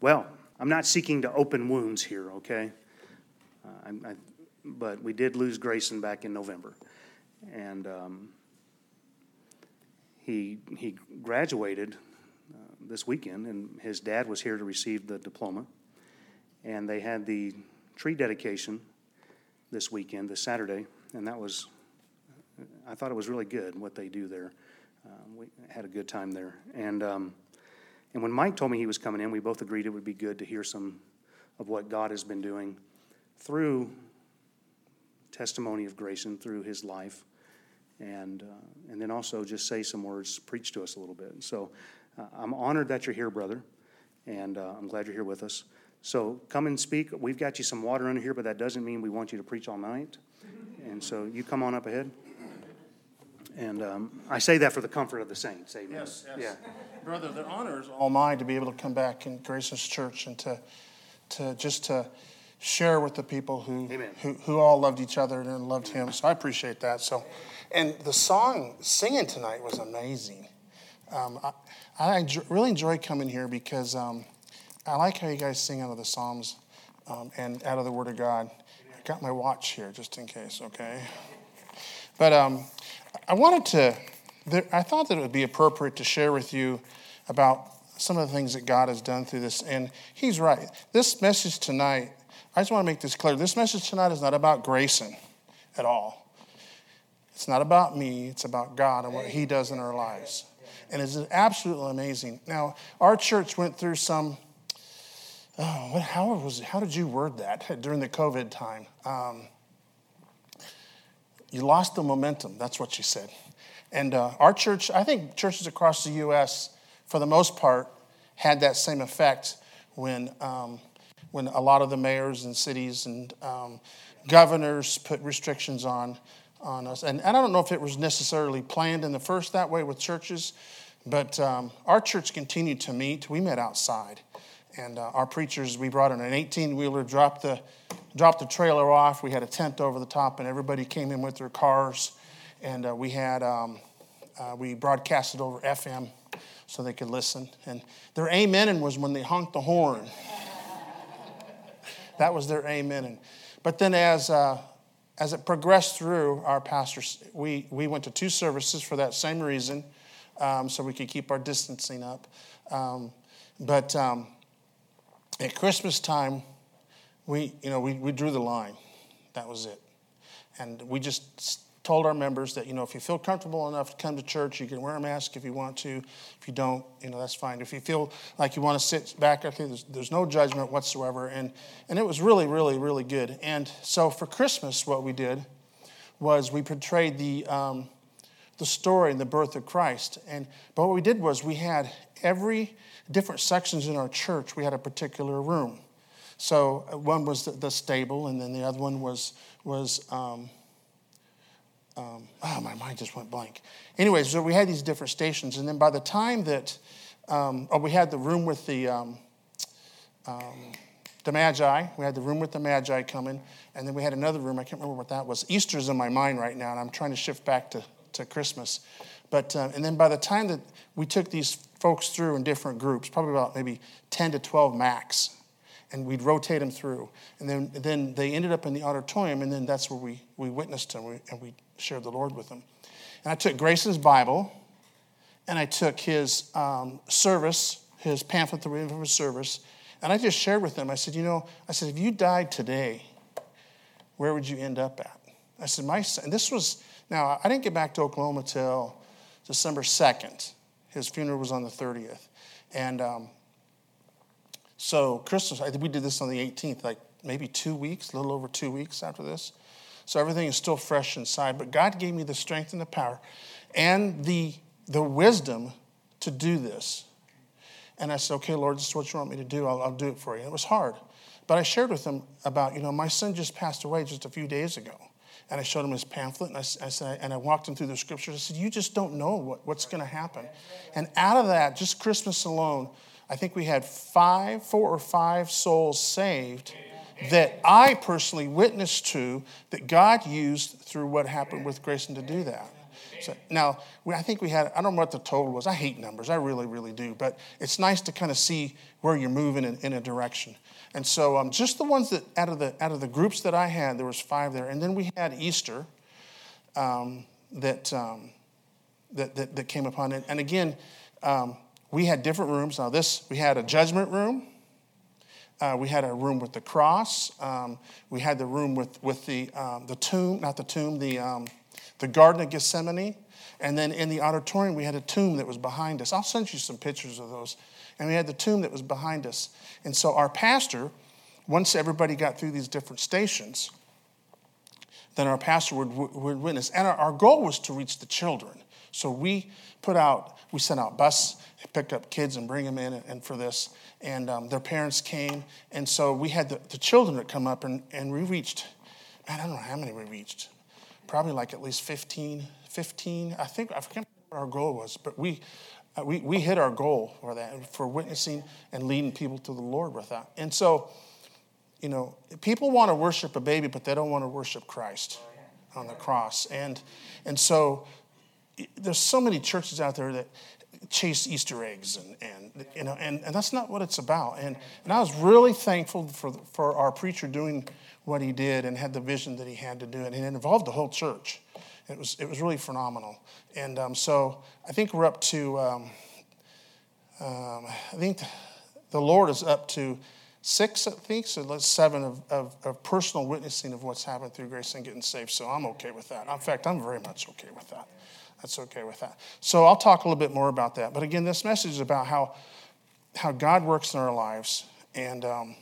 Well, I'm not seeking to open wounds here, okay? Uh, I, I, but we did lose Grayson back in November. And um, he, he graduated uh, this weekend, and his dad was here to receive the diploma. And they had the tree dedication this weekend, this Saturday, and that was, I thought it was really good what they do there. Uh, we had a good time there. And, um, and when Mike told me he was coming in, we both agreed it would be good to hear some of what God has been doing through testimony of Grayson, through his life, and, uh, and then also just say some words, preach to us a little bit. So uh, I'm honored that you're here, brother, and uh, I'm glad you're here with us. So come and speak. We've got you some water under here, but that doesn't mean we want you to preach all night. And so you come on up ahead. And um, I say that for the comfort of the saints. Amen. Yes, yes. Yeah. Brother, the honor is all mine to be able to come back in Grace's church and to, to just to share with the people who, who, who all loved each other and loved him. So I appreciate that. So, and the song singing tonight was amazing. Um, I, I enjoy, really enjoy coming here because um, I like how you guys sing out of the Psalms um, and out of the Word of God. I got my watch here just in case, okay? But um, I wanted to, I thought that it would be appropriate to share with you about some of the things that God has done through this. And He's right. This message tonight, I just want to make this clear. This message tonight is not about Grayson at all. It's not about me, it's about God and what He does in our lives. And it's absolutely amazing. Now, our church went through some oh, what, how, was, how did you word that during the COVID time? Um, you lost the momentum. That's what she said. And uh, our church, I think churches across the U.S., for the most part, had that same effect when, um, when a lot of the mayors and cities and um, governors put restrictions on, on us. And, and, I don't know if it was necessarily planned in the first that way with churches, but um, our church continued to meet. We met outside. And uh, our preachers, we brought in an 18 wheeler, dropped the, dropped the trailer off. We had a tent over the top, and everybody came in with their cars. And uh, we had, um, uh, we broadcasted over FM so they could listen. And their amening was when they honked the horn. that was their amening. But then as, uh, as it progressed through, our pastors, we, we went to two services for that same reason, um, so we could keep our distancing up. Um, but um, at Christmas time, we, you know, we, we drew the line. That was it. And we just told our members that, you know, if you feel comfortable enough to come to church, you can wear a mask if you want to. If you don't, you know, that's fine. If you feel like you want to sit back, okay, there's, there's no judgment whatsoever. And, and it was really, really, really good. And so for Christmas, what we did was we portrayed the, um, the story and the birth of Christ. And, but what we did was we had every different sections in our church, we had a particular room. So uh, one was the, the stable, and then the other one was was um, um, oh my mind just went blank. Anyways, so we had these different stations, and then by the time that um, oh we had the room with the um, um, the Magi, we had the room with the Magi coming, and then we had another room. I can't remember what that was. Easter's in my mind right now, and I'm trying to shift back to to Christmas. But uh, and then by the time that we took these folks through in different groups, probably about maybe 10 to 12 max. And we'd rotate them through. And then, then they ended up in the auditorium, and then that's where we, we witnessed them and we shared the Lord with them. And I took Grayson's Bible, and I took his um, service, his pamphlet, the reading of his service, and I just shared with them. I said, You know, I said, if you died today, where would you end up at? I said, My son, this was, now, I didn't get back to Oklahoma till December 2nd. His funeral was on the 30th. And um, so Christmas, I think we did this on the 18th, like maybe two weeks, a little over two weeks after this. So everything is still fresh inside. But God gave me the strength and the power and the, the wisdom to do this. And I said, okay, Lord, this is what you want me to do. I'll, I'll do it for you. And it was hard. But I shared with him about, you know, my son just passed away just a few days ago and I showed him his pamphlet, and I, I, said, and I walked him through the scriptures. I said, "You just don't know what, what's going to happen." And out of that, just Christmas alone, I think we had five, four or five souls saved that I personally witnessed to that God used through what happened with Grayson to do that. So now, I think we had, I don't know what the total was. I hate numbers. I really, really do. But it's nice to kind of see where you're moving in, in a direction. And so um, just the ones that, out of the, out of the groups that I had, there was five there. And then we had Easter um, that, um, that, that, that, came upon it. And again, um, we had different rooms. Now this, we had a judgment room. Uh, we had a room with the cross. Um, we had the room with, with the, um, the tomb, not the tomb, the, um, the Garden of Gethsemane. And then in the auditorium, we had a tomb that was behind us. I'll send you some pictures of those. And we had the tomb that was behind us. And so our pastor, once everybody got through these different stations, then our pastor would, would witness. And our, our goal was to reach the children. So we put out, we sent out bus, picked up kids and bring them in and, for this and um, their parents came. And so we had the, the children that come up, and, and we reached, man, I don't know how many we reached. Probably like at least 15, 15. I think, I forget what our goal was, but we, uh, we, we hit our goal for that, for witnessing and leading people to the Lord with that. And so, you know, people want to worship a baby, but they don't want to worship Christ on the cross. And, and so there's so many churches out there that chase Easter eggs and, and you know, and, and that's not what it's about. And, and I was really thankful for, for our preacher doing what he did and had the vision that he had to do it. And it involved the whole church. It was, it was really phenomenal. And um, so I think we're up to, um, um, I think the Lord is up to six, I think, so let's seven of, of, of, personal witnessing of what's happened through grace and getting saved. So I'm okay with that. In fact, I'm very much okay with that that's okay with that. So I'll talk a little bit more about that. But again, this message is about how, how God works in our lives and um,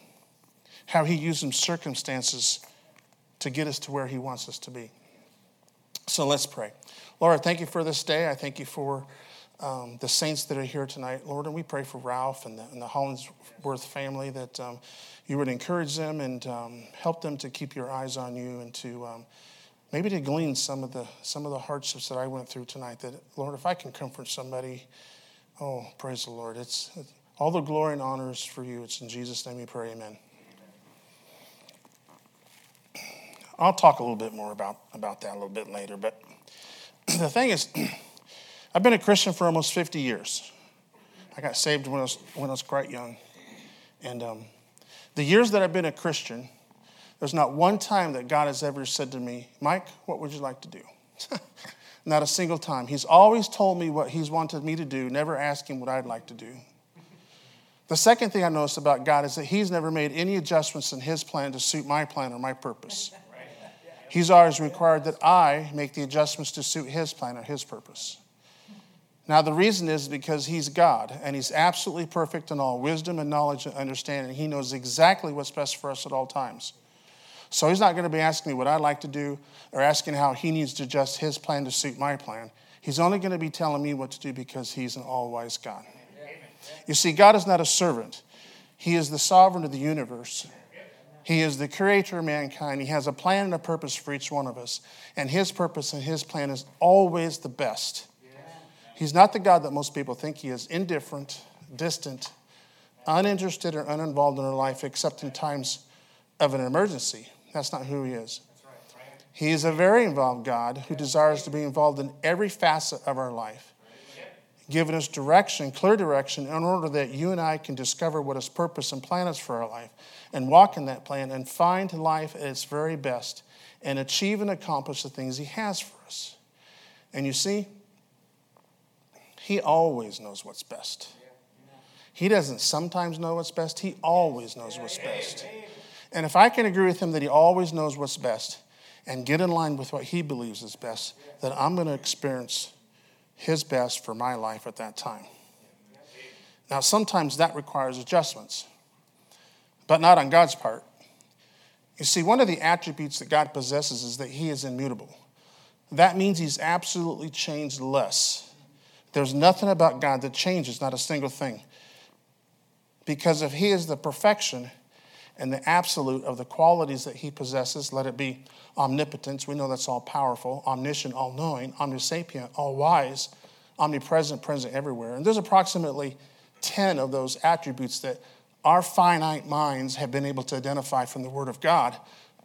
how He uses circumstances to get us to where He wants us to be. So let's pray. Lord, thank you for this day. I thank you for um, the saints that are here tonight, Lord, and we pray for Ralph and the, and the Hollingsworth family that um, you would encourage them and um, help them to keep your eyes on you and to um, maybe to glean some of the some of the hardships that I went through tonight. That Lord, if I can comfort somebody, oh praise the Lord. It's all the glory and honors for you. It's in Jesus' name we pray. Amen. I'll talk a little bit more about, about that a little bit later. But the thing is, I've been a Christian for almost 50 years. I got saved when I was, when I was quite young. And um, the years that I've been a Christian, there's not one time that God has ever said to me, Mike, what would you like to do? not a single time. He's always told me what He's wanted me to do, never asking what I'd like to do. The second thing I noticed about God is that He's never made any adjustments in His plan to suit my plan or my purpose. He's always required that I make the adjustments to suit His plan or His purpose. Now, the reason is because He's God and He's absolutely perfect in all wisdom and knowledge and understanding. He knows exactly what's best for us at all times. So he's not going to be asking me what I'd like to do or asking how he needs to adjust his plan to suit my plan. He's only going to be telling me what to do because he's an all wise God. You see, God is not a servant, He is the sovereign of the universe. He is the creator of mankind. He has a plan and a purpose for each one of us. And His purpose and His plan is always the best. He's not the God that most people think He is indifferent, distant, uninterested, or uninvolved in our life except in times of an emergency. That's not who he is. He is a very involved God who desires to be involved in every facet of our life, giving us direction, clear direction, in order that you and I can discover what his purpose and plan is for our life and walk in that plan and find life at its very best and achieve and accomplish the things he has for us. And you see, he always knows what's best. He doesn't sometimes know what's best, he always knows what's best. And if I can agree with him that he always knows what's best and get in line with what he believes is best, then I'm going to experience his best for my life at that time. Now, sometimes that requires adjustments, but not on God's part. You see, one of the attributes that God possesses is that he is immutable. That means he's absolutely changed less. There's nothing about God that changes, not a single thing. Because if he is the perfection, and the absolute of the qualities that he possesses. Let it be omnipotence. We know that's all powerful, omniscient, all knowing, omnisapient, all wise, omnipresent, present everywhere. And there's approximately 10 of those attributes that our finite minds have been able to identify from the Word of God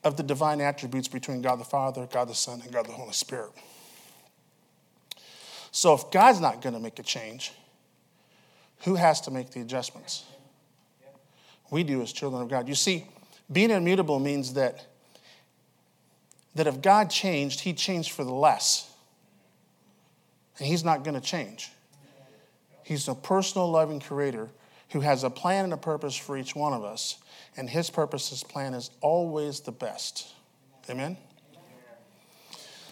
of the divine attributes between God the Father, God the Son, and God the Holy Spirit. So if God's not going to make a change, who has to make the adjustments? We do as children of God. You see, being immutable means that, that if God changed, He changed for the less. And He's not going to change. He's a personal, loving creator who has a plan and a purpose for each one of us. And His purpose, His plan is always the best. Amen?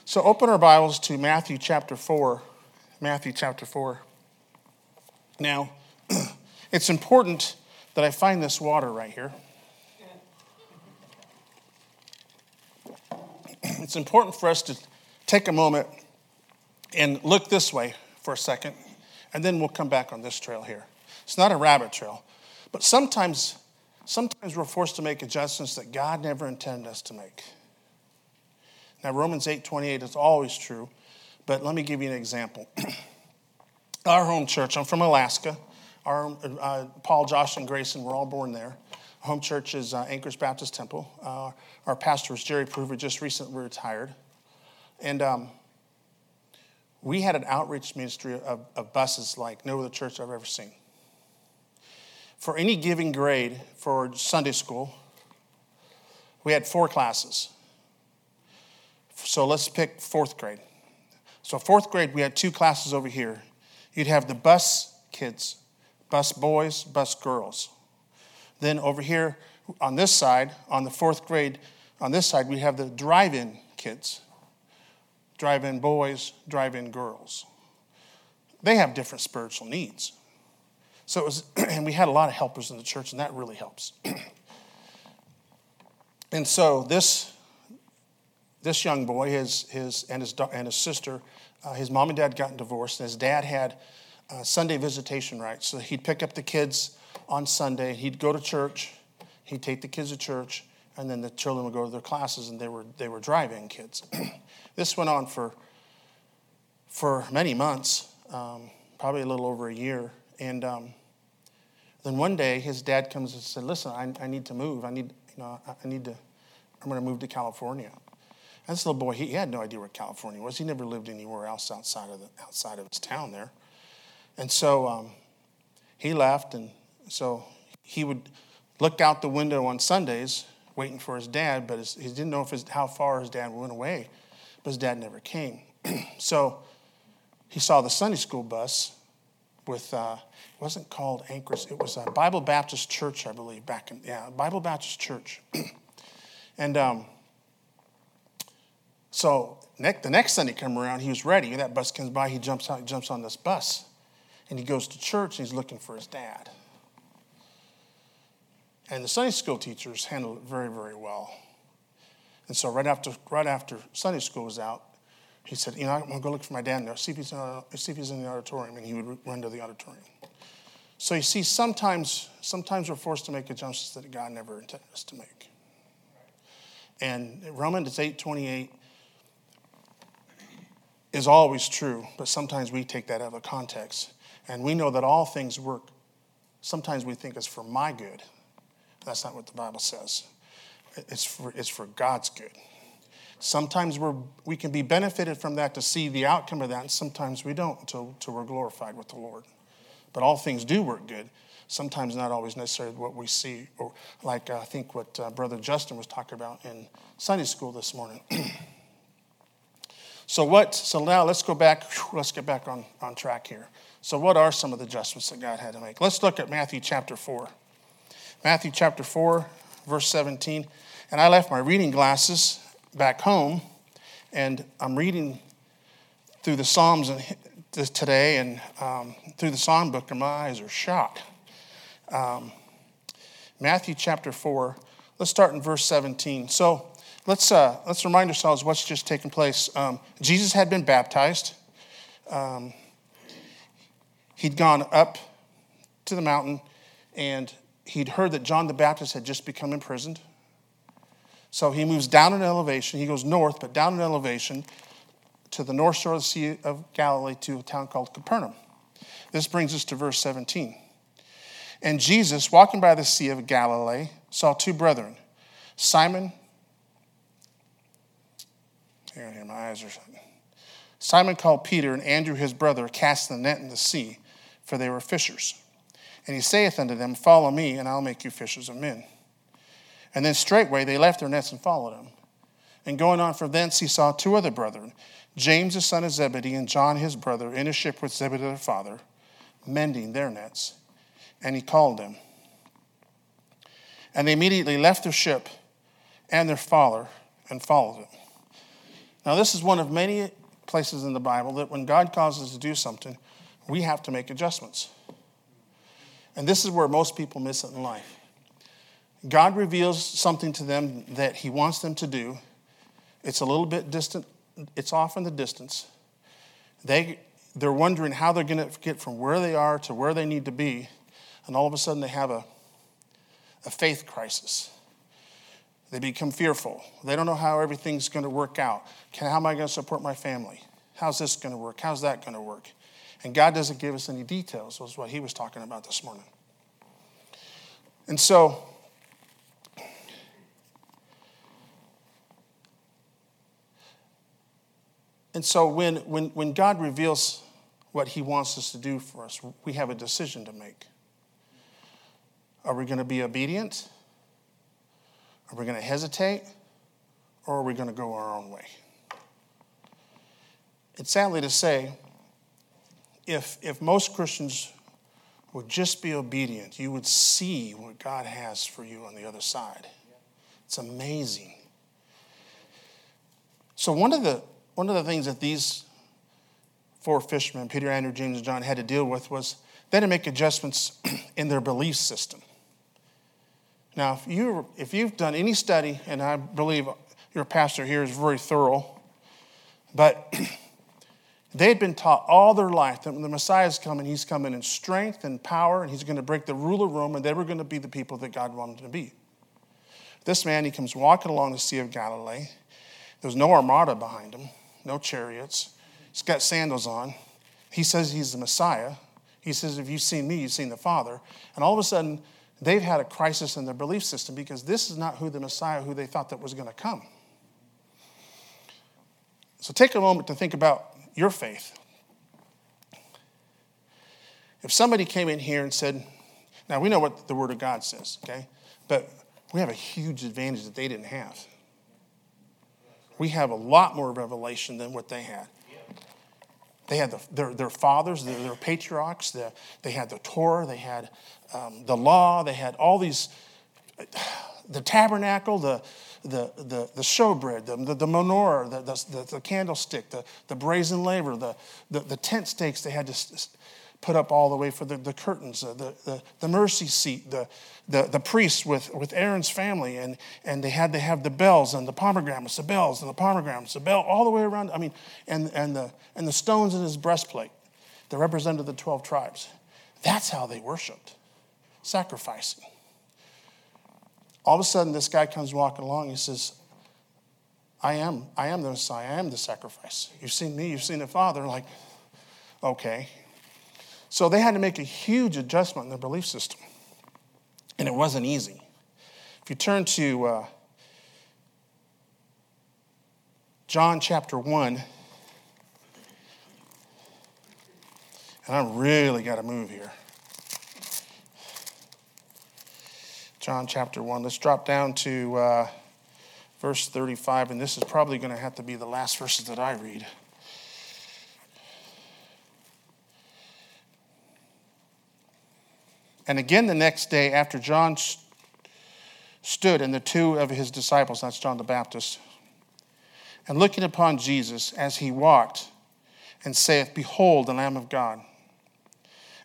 So open our Bibles to Matthew chapter 4. Matthew chapter 4. Now, it's important that I find this water right here. It's important for us to take a moment and look this way for a second, and then we'll come back on this trail here. It's not a rabbit trail, but sometimes, sometimes we're forced to make adjustments that God never intended us to make. Now, Romans 8 28 is always true, but let me give you an example. Our home church, I'm from Alaska. Our, uh, Paul, Josh, and Grayson were all born there. Home church is uh, Anchorage Baptist Temple. Uh, our pastor was Jerry Prevo, just recently retired. And um, we had an outreach ministry of, of buses like no other church I've ever seen. For any given grade for Sunday school, we had four classes. So let's pick fourth grade. So, fourth grade, we had two classes over here. You'd have the bus kids, bus boys, bus girls. Then over here on this side, on the fourth grade, on this side, we have the drive in kids drive in boys, drive in girls. They have different spiritual needs. So it was, and we had a lot of helpers in the church, and that really helps. and so this, this young boy, his, his, and, his, and his sister, uh, his mom and dad got divorced, and his dad had uh, Sunday visitation rights. So he'd pick up the kids on Sunday, he'd go to church, he'd take the kids to church, and then the children would go to their classes, and they were, they were drive-in kids. this went on for, for many months, um, probably a little over a year. And um, then one day, his dad comes and said, listen, I, I need to move. I need, you know, I, I need to, I'm going to move to California. And this little boy, he, he had no idea where California was. He never lived anywhere else outside of, the, outside of his town there. And so um, he left, and so he would look out the window on Sundays waiting for his dad, but his, he didn't know if his, how far his dad went away. But his dad never came. so he saw the Sunday school bus with, uh, it wasn't called Anchors, it was a Bible Baptist Church, I believe, back in, yeah, Bible Baptist Church. and um, so next, the next Sunday come around, he was ready. That bus comes by, he jumps out, he jumps on this bus. And he goes to church and he's looking for his dad. And the Sunday school teachers handled it very, very well. And so right after, right after Sunday school was out, he said, you know, I'm to go look for my dad now, see if, he's in, see if he's in the auditorium. And he would run to the auditorium. So you see, sometimes, sometimes we're forced to make adjustments that God never intended us to make. And Romans 8, 28 is always true, but sometimes we take that out of context. And we know that all things work, sometimes we think it's for my good. That's not what the Bible says. It's for, it's for God's good. Sometimes we're, we can be benefited from that to see the outcome of that, and sometimes we don't until, until we're glorified with the Lord. But all things do work good. Sometimes not always necessarily what we see, or like uh, I think what uh, Brother Justin was talking about in Sunday school this morning. so what? So now let's go back. Let's get back on, on track here. So what are some of the adjustments that God had to make? Let's look at Matthew chapter four. Matthew chapter 4, verse 17. And I left my reading glasses back home, and I'm reading through the Psalms today and um, through the Psalm book, and my eyes are shot. Um, Matthew chapter 4, let's start in verse 17. So let's, uh, let's remind ourselves what's just taken place. Um, Jesus had been baptized, um, he'd gone up to the mountain, and he'd heard that John the Baptist had just become imprisoned. So he moves down in elevation. He goes north, but down in elevation to the north shore of the Sea of Galilee to a town called Capernaum. This brings us to verse 17. And Jesus, walking by the Sea of Galilee, saw two brethren, Simon, here, here, my eyes are, Simon called Peter and Andrew his brother, cast the net in the sea, for they were fishers. And he saith unto them, Follow me, and I'll make you fishers of men. And then straightway they left their nets and followed him. And going on from thence, he saw two other brethren, James the son of Zebedee and John his brother, in a ship with Zebedee their father, mending their nets. And he called them. And they immediately left their ship and their father and followed him. Now, this is one of many places in the Bible that when God calls us to do something, we have to make adjustments. And this is where most people miss it in life. God reveals something to them that He wants them to do. It's a little bit distant, it's off in the distance. They, they're wondering how they're going to get from where they are to where they need to be. And all of a sudden, they have a, a faith crisis. They become fearful. They don't know how everything's going to work out. Can, how am I going to support my family? How's this going to work? How's that going to work? And God doesn't give us any details, was what he was talking about this morning. And so, and so when, when, when God reveals what he wants us to do for us, we have a decision to make. Are we going to be obedient? Are we going to hesitate? Or are we going to go our own way? It's sadly to say, if, if most Christians would just be obedient, you would see what God has for you on the other side. It's amazing. So, one of the, one of the things that these four fishermen, Peter, Andrew, James, and John, had to deal with was they had to make adjustments in their belief system. Now, if, you, if you've done any study, and I believe your pastor here is very thorough, but they had been taught all their life that when the Messiah is coming, he's coming in strength and power, and he's going to break the rule of Rome, and they were going to be the people that God wanted them to be. This man, he comes walking along the Sea of Galilee. There's no armada behind him, no chariots. He's got sandals on. He says he's the Messiah. He says, If you've seen me, you've seen the Father. And all of a sudden, they've had a crisis in their belief system because this is not who the Messiah who they thought that was going to come. So take a moment to think about your faith. If somebody came in here and said, now we know what the Word of God says, okay? But we have a huge advantage that they didn't have. We have a lot more revelation than what they had. They had the, their, their fathers, their, their patriarchs, the, they had the Torah, they had um, the law, they had all these, the tabernacle, the, the, the, the showbread, the, the, the menorah, the, the, the, candlestick, the, the brazen laver, the, the, the tent stakes they had to put up all the way for the, the curtains, the, the, the mercy seat, the, the, the priest with, with Aaron's family, and, and they had to have the bells and the pomegranates, the bells and the pomegranates, the bell all the way around. I mean, and, and, the, and the stones in his breastplate that represented the 12 tribes. That's how they worshiped, sacrificing. All of a sudden, this guy comes walking along. He says, I am, I am the Messiah. I am the sacrifice. You've seen me, you've seen the Father. Like, okay. So they had to make a huge adjustment in their belief system. And it wasn't easy. If you turn to uh, John chapter 1, and I really got to move here. John chapter 1. Let's drop down to uh, verse 35, and this is probably going to have to be the last verses that I read. And again the next day, after John stood and the two of his disciples, that's John the Baptist, and looking upon Jesus as he walked, and saith, Behold, the Lamb of God.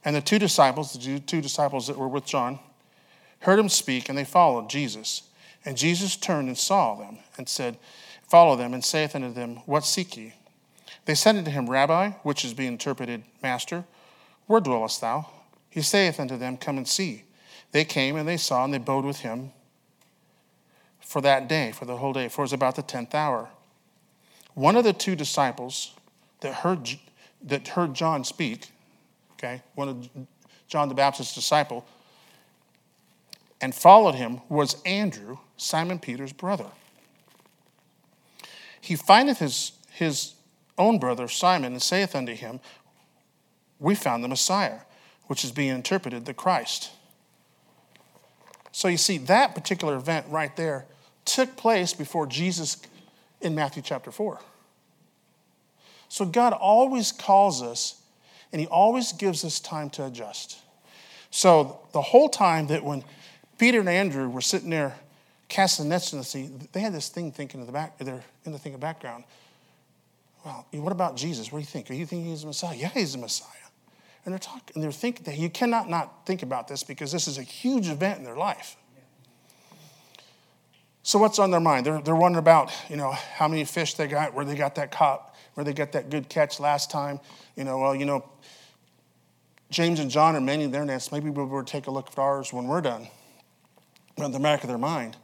And the two disciples, the two disciples that were with John, heard him speak, and they followed Jesus. And Jesus turned and saw them, and said, Follow them, and saith unto them, What seek ye? They said unto him, Rabbi, which is being interpreted, Master, where dwellest thou? He saith unto them, Come and see. They came and they saw, and they abode with him for that day, for the whole day, for it was about the tenth hour. One of the two disciples that heard, that heard John speak, okay, one of John the Baptist's disciple, and followed him was Andrew, Simon Peter's brother. He findeth his, his own brother Simon and saith unto him, We found the Messiah, which is being interpreted the Christ. So you see, that particular event right there took place before Jesus in Matthew chapter 4. So God always calls us and He always gives us time to adjust. So the whole time that when Peter and Andrew were sitting there casting nets in the sea, they had this thing thinking in the back, they're in the thing of background. Well, what about Jesus? What do you think? Are you thinking he's the Messiah? Yeah, he's the Messiah. And they're talking, and they're thinking that you cannot not think about this because this is a huge event in their life. So what's on their mind? They're, they're wondering about, you know, how many fish they got, where they got that caught, where they got that good catch last time. You know, well, you know, James and John are many their nets. Maybe we will take a look at ours when we're done. In the back of their mind,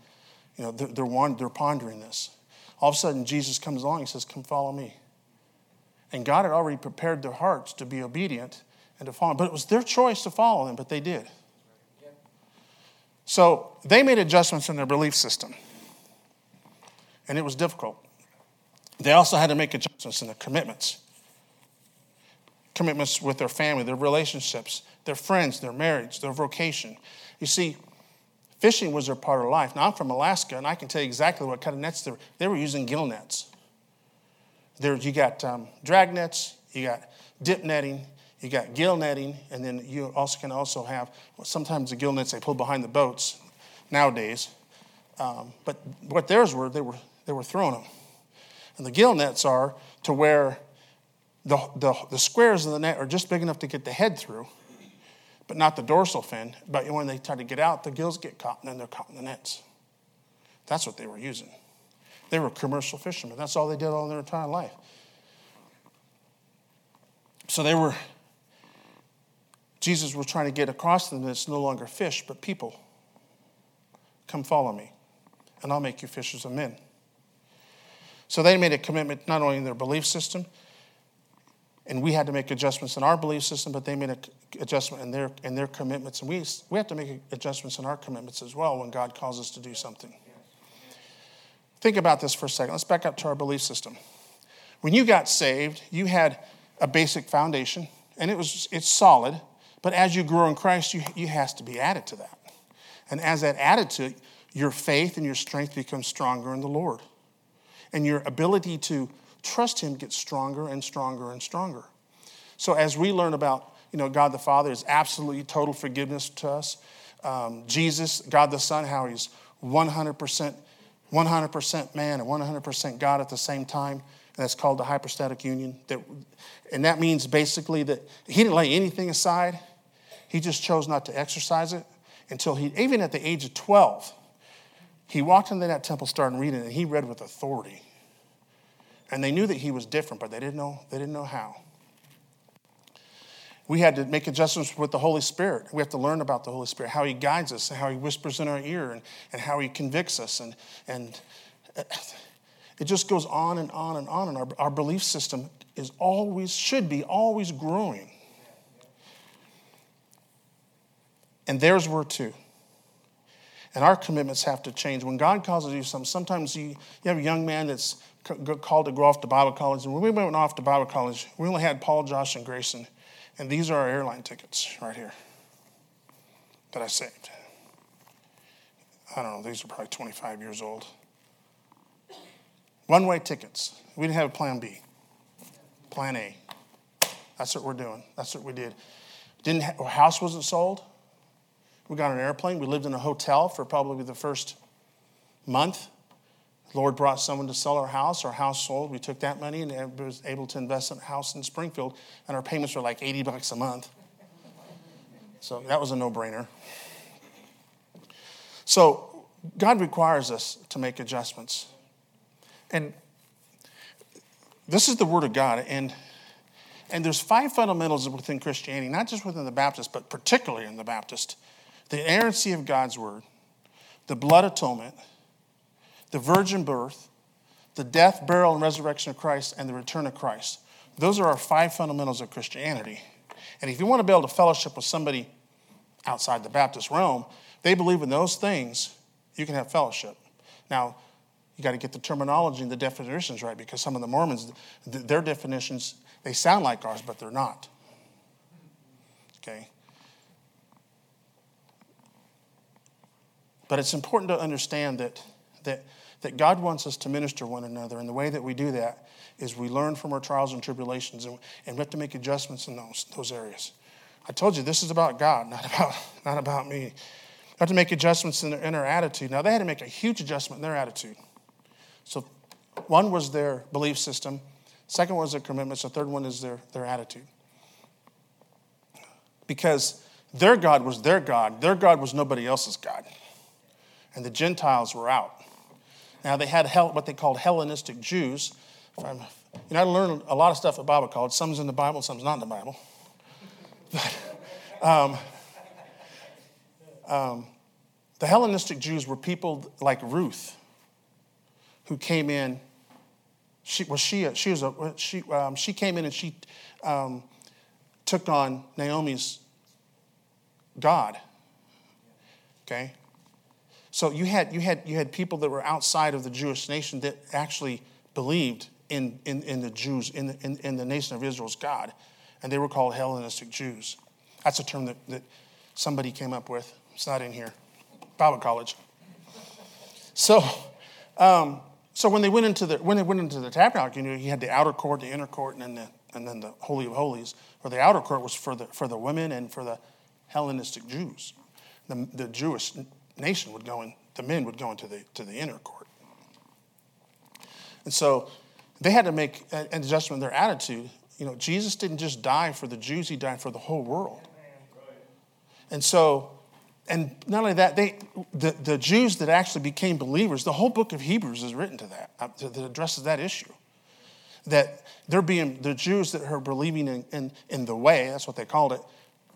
you know, they're, they're, they're pondering this. All of a sudden, Jesus comes along and says, Come follow me. And God had already prepared their hearts to be obedient and to follow him. But it was their choice to follow him, but they did. So they made adjustments in their belief system. And it was difficult. They also had to make adjustments in their commitments commitments with their family, their relationships, their friends, their marriage, their vocation. You see, fishing was their part of life. Now, I'm from Alaska, and I can tell you exactly what kind of nets they were. They were using gill nets. There, you got um, drag nets, you got dip netting, you got gill netting, and then you also can also have well, sometimes the gill nets they pull behind the boats nowadays. Um, but what theirs were, they were they were throwing them, and the gill nets are to where the, the, the squares of the net are just big enough to get the head through, but not the dorsal fin. But when they try to get out, the gills get caught, and then they're caught in the nets. That's what they were using. They were commercial fishermen. That's all they did all their entire life. So they were, Jesus was trying to get across to them that it's no longer fish, but people. Come follow me, and I'll make you fishers of men. So they made a commitment not only in their belief system, and we had to make adjustments in our belief system, but they made an adjustment in their, in their commitments. And we, we have to make adjustments in our commitments as well when God calls us to do something. Think about this for a second. Let's back up to our belief system. When you got saved, you had a basic foundation, and it was it's solid. But as you grow in Christ, you, you has to be added to that. And as that added to your faith and your strength becomes stronger in the Lord. And your ability to trust Him gets stronger and stronger and stronger. So as we learn about, you know, God the Father is absolutely total forgiveness to us. Um, Jesus, God the Son, how He's 100%, 100% man and 100% God at the same time. And that's called the hypostatic union. That, and that means basically that He didn't lay anything aside. He just chose not to exercise it until he, even at the age of 12, he walked into that temple, started reading, and he read with authority. And they knew that he was different, but they didn't know, they didn't know how. We had to make adjustments with the Holy Spirit. We have to learn about the Holy Spirit, how he guides us, and how he whispers in our ear, and, and how he convicts us. And, and it just goes on and on and on. And our, our belief system is always, should be always growing. And theirs were too. And our commitments have to change. When God calls us something, sometimes you, you have a young man that's called to go off to Bible college. And when we went off to Bible college, we only had Paul, Josh, and Grayson. And these are our airline tickets right here that I saved. I don't know, these are probably 25 years old. One way tickets. We didn't have a plan B, plan A. That's what we're doing. That's what we did. Didn't ha- our house wasn't sold. We got an airplane. We lived in a hotel for probably the first month. The Lord brought someone to sell our house. Our house sold. We took that money and was able to invest in a house in Springfield, and our payments were like 80 bucks a month. So that was a no brainer. So God requires us to make adjustments. And this is the Word of God. And, and there's five fundamentals within Christianity, not just within the Baptist, but particularly in the Baptist the inerrancy of God's Word, the blood atonement the virgin birth, the death, burial, and resurrection of Christ, and the return of Christ. Those are our five fundamentals of Christianity. And if you want to be able to fellowship with somebody outside the Baptist realm, they believe in those things, you can have fellowship. Now, you got to get the terminology and the definitions right because some of the Mormons, their definitions, they sound like ours, but they're not. Okay? But it's important to understand that, that, that God wants us to minister one another, and the way that we do that is we learn from our trials and tribulations, and, and we have to make adjustments in those, those areas. I told you this is about God, not about, not about me. We have to make adjustments in their, in their attitude. Now, they had to make a huge adjustment in their attitude. So, one was their belief system, second was their commitments, the third one is their, their attitude. Because their God was their God, their God was nobody else's God. And the Gentiles were out. Now, they had what they called Hellenistic Jews. you know, I learned a lot of stuff at Bible college. Some's in the Bible, some's not in the Bible. But, um, um, the Hellenistic Jews were people like Ruth, who came in. She was she. She was a she. Um, she came in and she um, took on Naomi's God. Okay, so you had you had you had people that were outside of the Jewish nation that actually believed in in, in the Jews in the, in, in the nation of Israel's God and they were called Hellenistic Jews. That's a term that, that somebody came up with. It's not in here. Bible college. So, um, so when they went into the when they went into the tabernacle, you know, you had the outer court, the inner court, and then the and then the holy of holies. Or the outer court was for the for the women and for the Hellenistic Jews. The, the Jewish nation would go in. The men would go into the to the inner court. And so they had to make an adjustment in their attitude you know, Jesus didn't just die for the Jews, he died for the whole world. And so, and not only that, they, the, the Jews that actually became believers, the whole book of Hebrews is written to that, uh, that addresses that issue. That they're being, the Jews that are believing in, in, in the way, that's what they called it,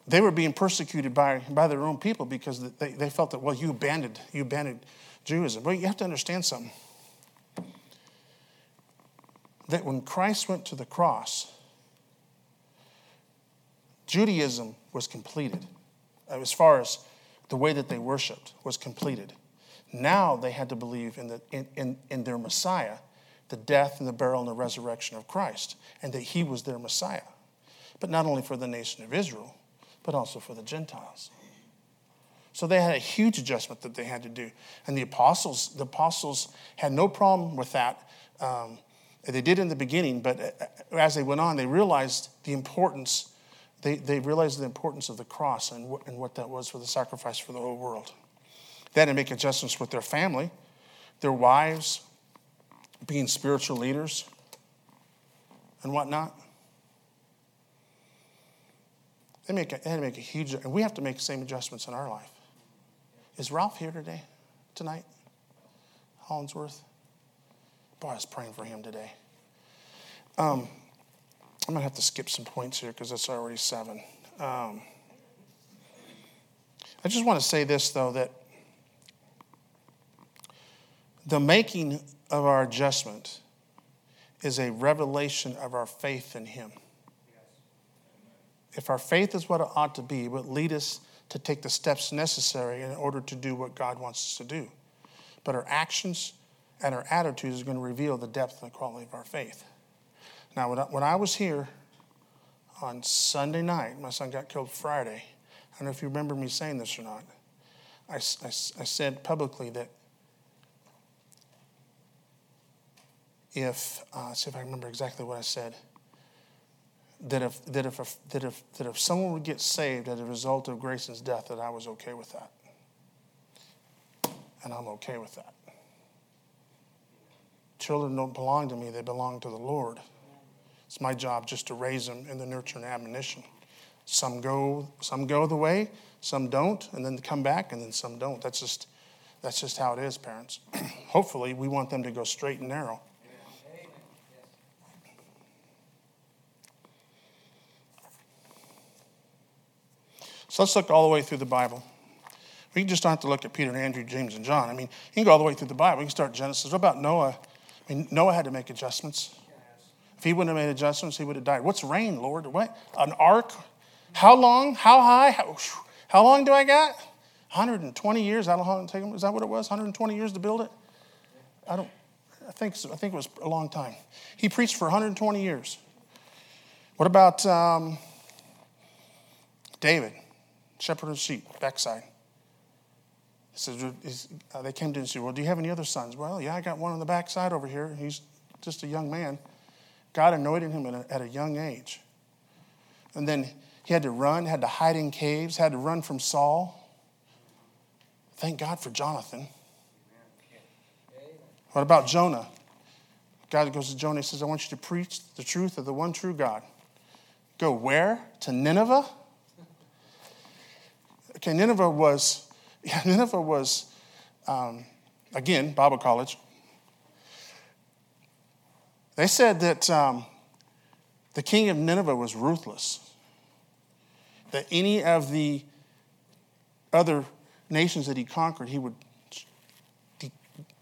they were being persecuted by, by their own people because they, they felt that, well, you abandoned, you abandoned Judaism. Well, you have to understand something. That when Christ went to the cross, Judaism was completed uh, as far as the way that they worshiped was completed. Now they had to believe in, the, in, in, in, their Messiah, the death and the burial and the resurrection of Christ, and that he was their Messiah. But not only for the nation of Israel, but also for the Gentiles. So they had a huge adjustment that they had to do. And the apostles, the apostles had no problem with that. Um, they did in the beginning, but uh, as they went on, they realized the importance they, they realized the importance of the cross and, and what that was for the sacrifice for the whole world. They had to make adjustments with their family, their wives, being spiritual leaders, and whatnot. They, make a, they make a huge, and we have to make the same adjustments in our life. Is Ralph here today, tonight? Hollinsworth? Boy, I was praying for him today. Um, I'm going to have to skip some points here because it's already seven. Um, I just want to say this, though, that the making of our adjustment is a revelation of our faith in Him. If our faith is what it ought to be, it would lead us to take the steps necessary in order to do what God wants us to do. But our actions and our attitudes are going to reveal the depth and the quality of our faith. Now, when I, when I was here on Sunday night, my son got killed Friday. I don't know if you remember me saying this or not. I, I, I said publicly that if, uh, see if I remember exactly what I said, that if, that, if, that, if, that if someone would get saved as a result of Grayson's death, that I was okay with that. And I'm okay with that. Children don't belong to me, they belong to the Lord. It's my job just to raise them in the nurture and admonition. Some go, some go the way, some don't, and then come back, and then some don't. That's just, that's just how it is, parents. Hopefully, we want them to go straight and narrow. So let's look all the way through the Bible. We just don't have to look at Peter, and Andrew, James, and John. I mean, you can go all the way through the Bible. You can start Genesis. What about Noah? I mean, Noah had to make adjustments. If he wouldn't have made adjustments, he would have died. What's rain, Lord? What? An ark? How long? How high? How, how long do I got? 120 years. I don't know how long it take Is that what it was? 120 years to build it? I don't. I think, so. I think it was a long time. He preached for 120 years. What about um, David, shepherd of sheep, backside? He says, uh, they came to him and said, Well, do you have any other sons? Well, yeah, I got one on the backside over here. He's just a young man. God anointed him at a, at a young age. And then he had to run, had to hide in caves, had to run from Saul. Thank God for Jonathan. What about Jonah? God goes to Jonah and says, I want you to preach the truth of the one true God. Go where? To Nineveh? Okay, Nineveh was, yeah, Nineveh was, um, again, Bible college. They said that um, the king of Nineveh was ruthless that any of the other nations that he conquered, he would,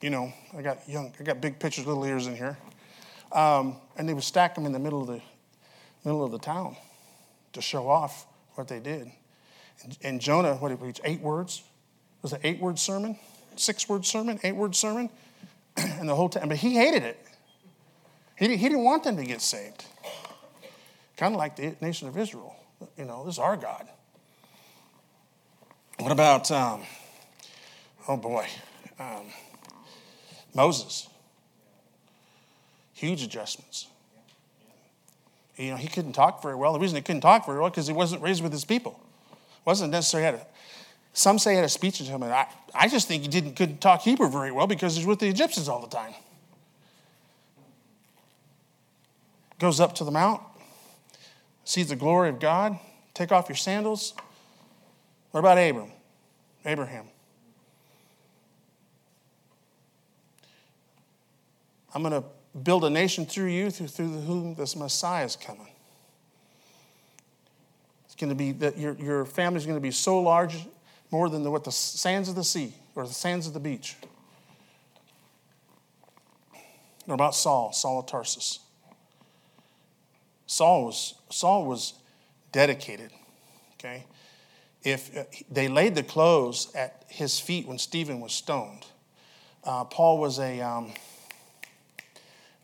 you know, I got young, I got big pictures, little ears in here, um, and they would stack them in the middle of the middle of the town to show off what they did. And, Jonah, what did he preach? Eight words? Was it eight word sermon? Six word sermon? Eight word sermon? and the whole time, but he hated it. He, he didn't want them to get saved. Kind of like the nation of Israel. You know, this is our God. What about, um, oh boy, um, Moses? Huge adjustments. You know, he couldn't talk very well. The reason he couldn't talk very well because he wasn't raised with his people. Wasn't necessarily had a, some say he had a speech impediment. I, I just think he didn't couldn't talk Hebrew very well because he's with the Egyptians all the time. Goes up to the mount, sees the glory of God, take off your sandals. What about Abram? Abraham. I'm going to build a nation through you, through, through whom this Messiah is coming. Going to be that your, your family is going to be so large, more than the, what the sands of the sea or the sands of the beach. What about Saul, Saul of Tarsus? Saul was, Saul was dedicated, okay? If uh, they laid the clothes at his feet when Stephen was stoned, uh, Paul was a, um,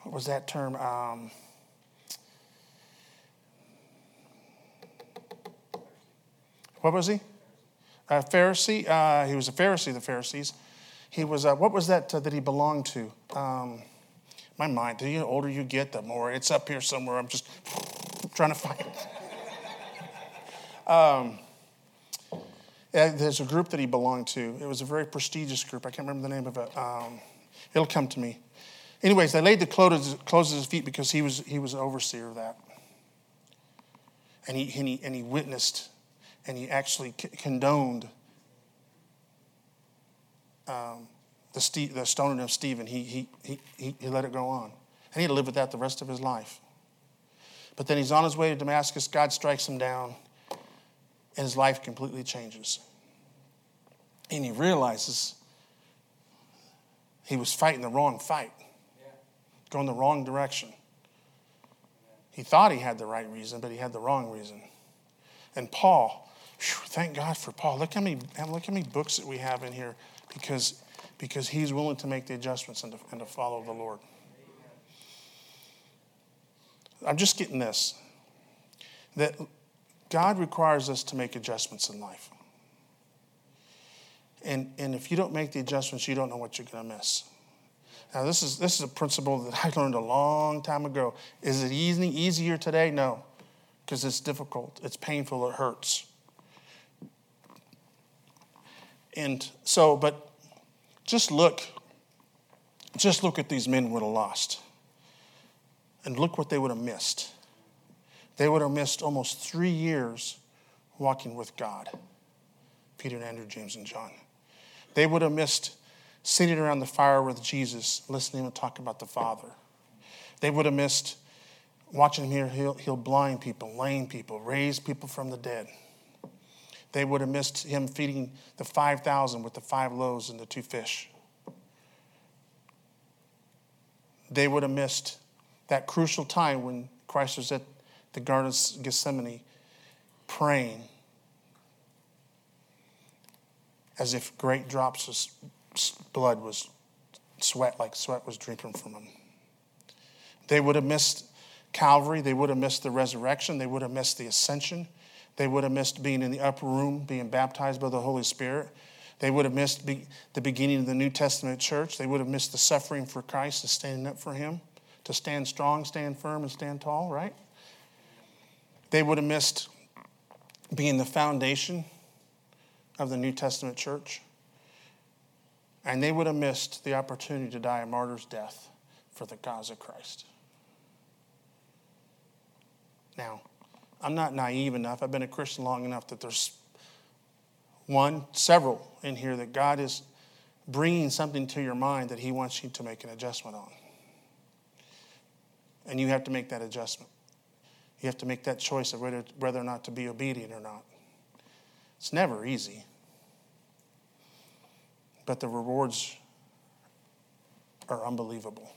what was that term? Um, what was he? A Pharisee. Uh, he was a Pharisee, the Pharisees. He was, uh, what was that uh, that he belonged to? Um, my mind, the older you get, the more it's up here somewhere. I'm just trying to find it. Um, there's a group that he belonged to. It was a very prestigious group. I can't remember the name of it. Um, it'll come to me. Anyways, they laid the clothes, clothes at his feet because he was, he was overseer of that. And he, and, he, and he witnessed and he actually condoned um, the, the stoning of Stephen, he, he, he, he let it go on. And he had to live with that the rest of his life. But then he's on his way to Damascus. God strikes him down, and his life completely changes. And he realizes he was fighting the wrong fight, going the wrong direction. He thought he had the right reason, but he had the wrong reason. And Paul, whew, thank God for Paul. Look how many look how many books that we have in here because because he's willing to make the adjustments and to, and to follow the Lord. I'm just getting this that God requires us to make adjustments in life. And, and if you don't make the adjustments, you don't know what you're going to miss. Now, this is, this is a principle that I learned a long time ago. Is it easy, easier today? No, because it's difficult, it's painful, it hurts. And so, but just look, just look at these men would have lost. And look what they would have missed. They would have missed almost three years walking with God. Peter and Andrew, James and John. They would have missed sitting around the fire with Jesus, listening to talk about the Father. They would have missed watching him heal, heal blind people, lame people, raise people from the dead. They would have missed him feeding the 5,000 with the five loaves and the two fish. They would have missed that crucial time when Christ was at the Garden of Gethsemane praying as if great drops of blood was Sweat like sweat was dripping from him. They would have missed Calvary. They would have missed the resurrection. They would have missed the ascension. They would have missed being in the upper room, being baptized by the Holy Spirit. They would have missed be, the beginning of the New Testament church. They would have missed the suffering for Christ, the standing up for Him, to stand strong, stand firm, and stand tall, right? They would have missed being the foundation of the New Testament church. And they would have missed the opportunity to die a martyr's death for the cause of Christ. Now, I'm not naive enough. I've been a Christian long enough that there's one, several in here that God is bringing something to your mind that He wants you to make an adjustment on. And you have to make that adjustment. You have to make that choice of whether, whether or not to be obedient or not. It's never easy, but the rewards are unbelievable.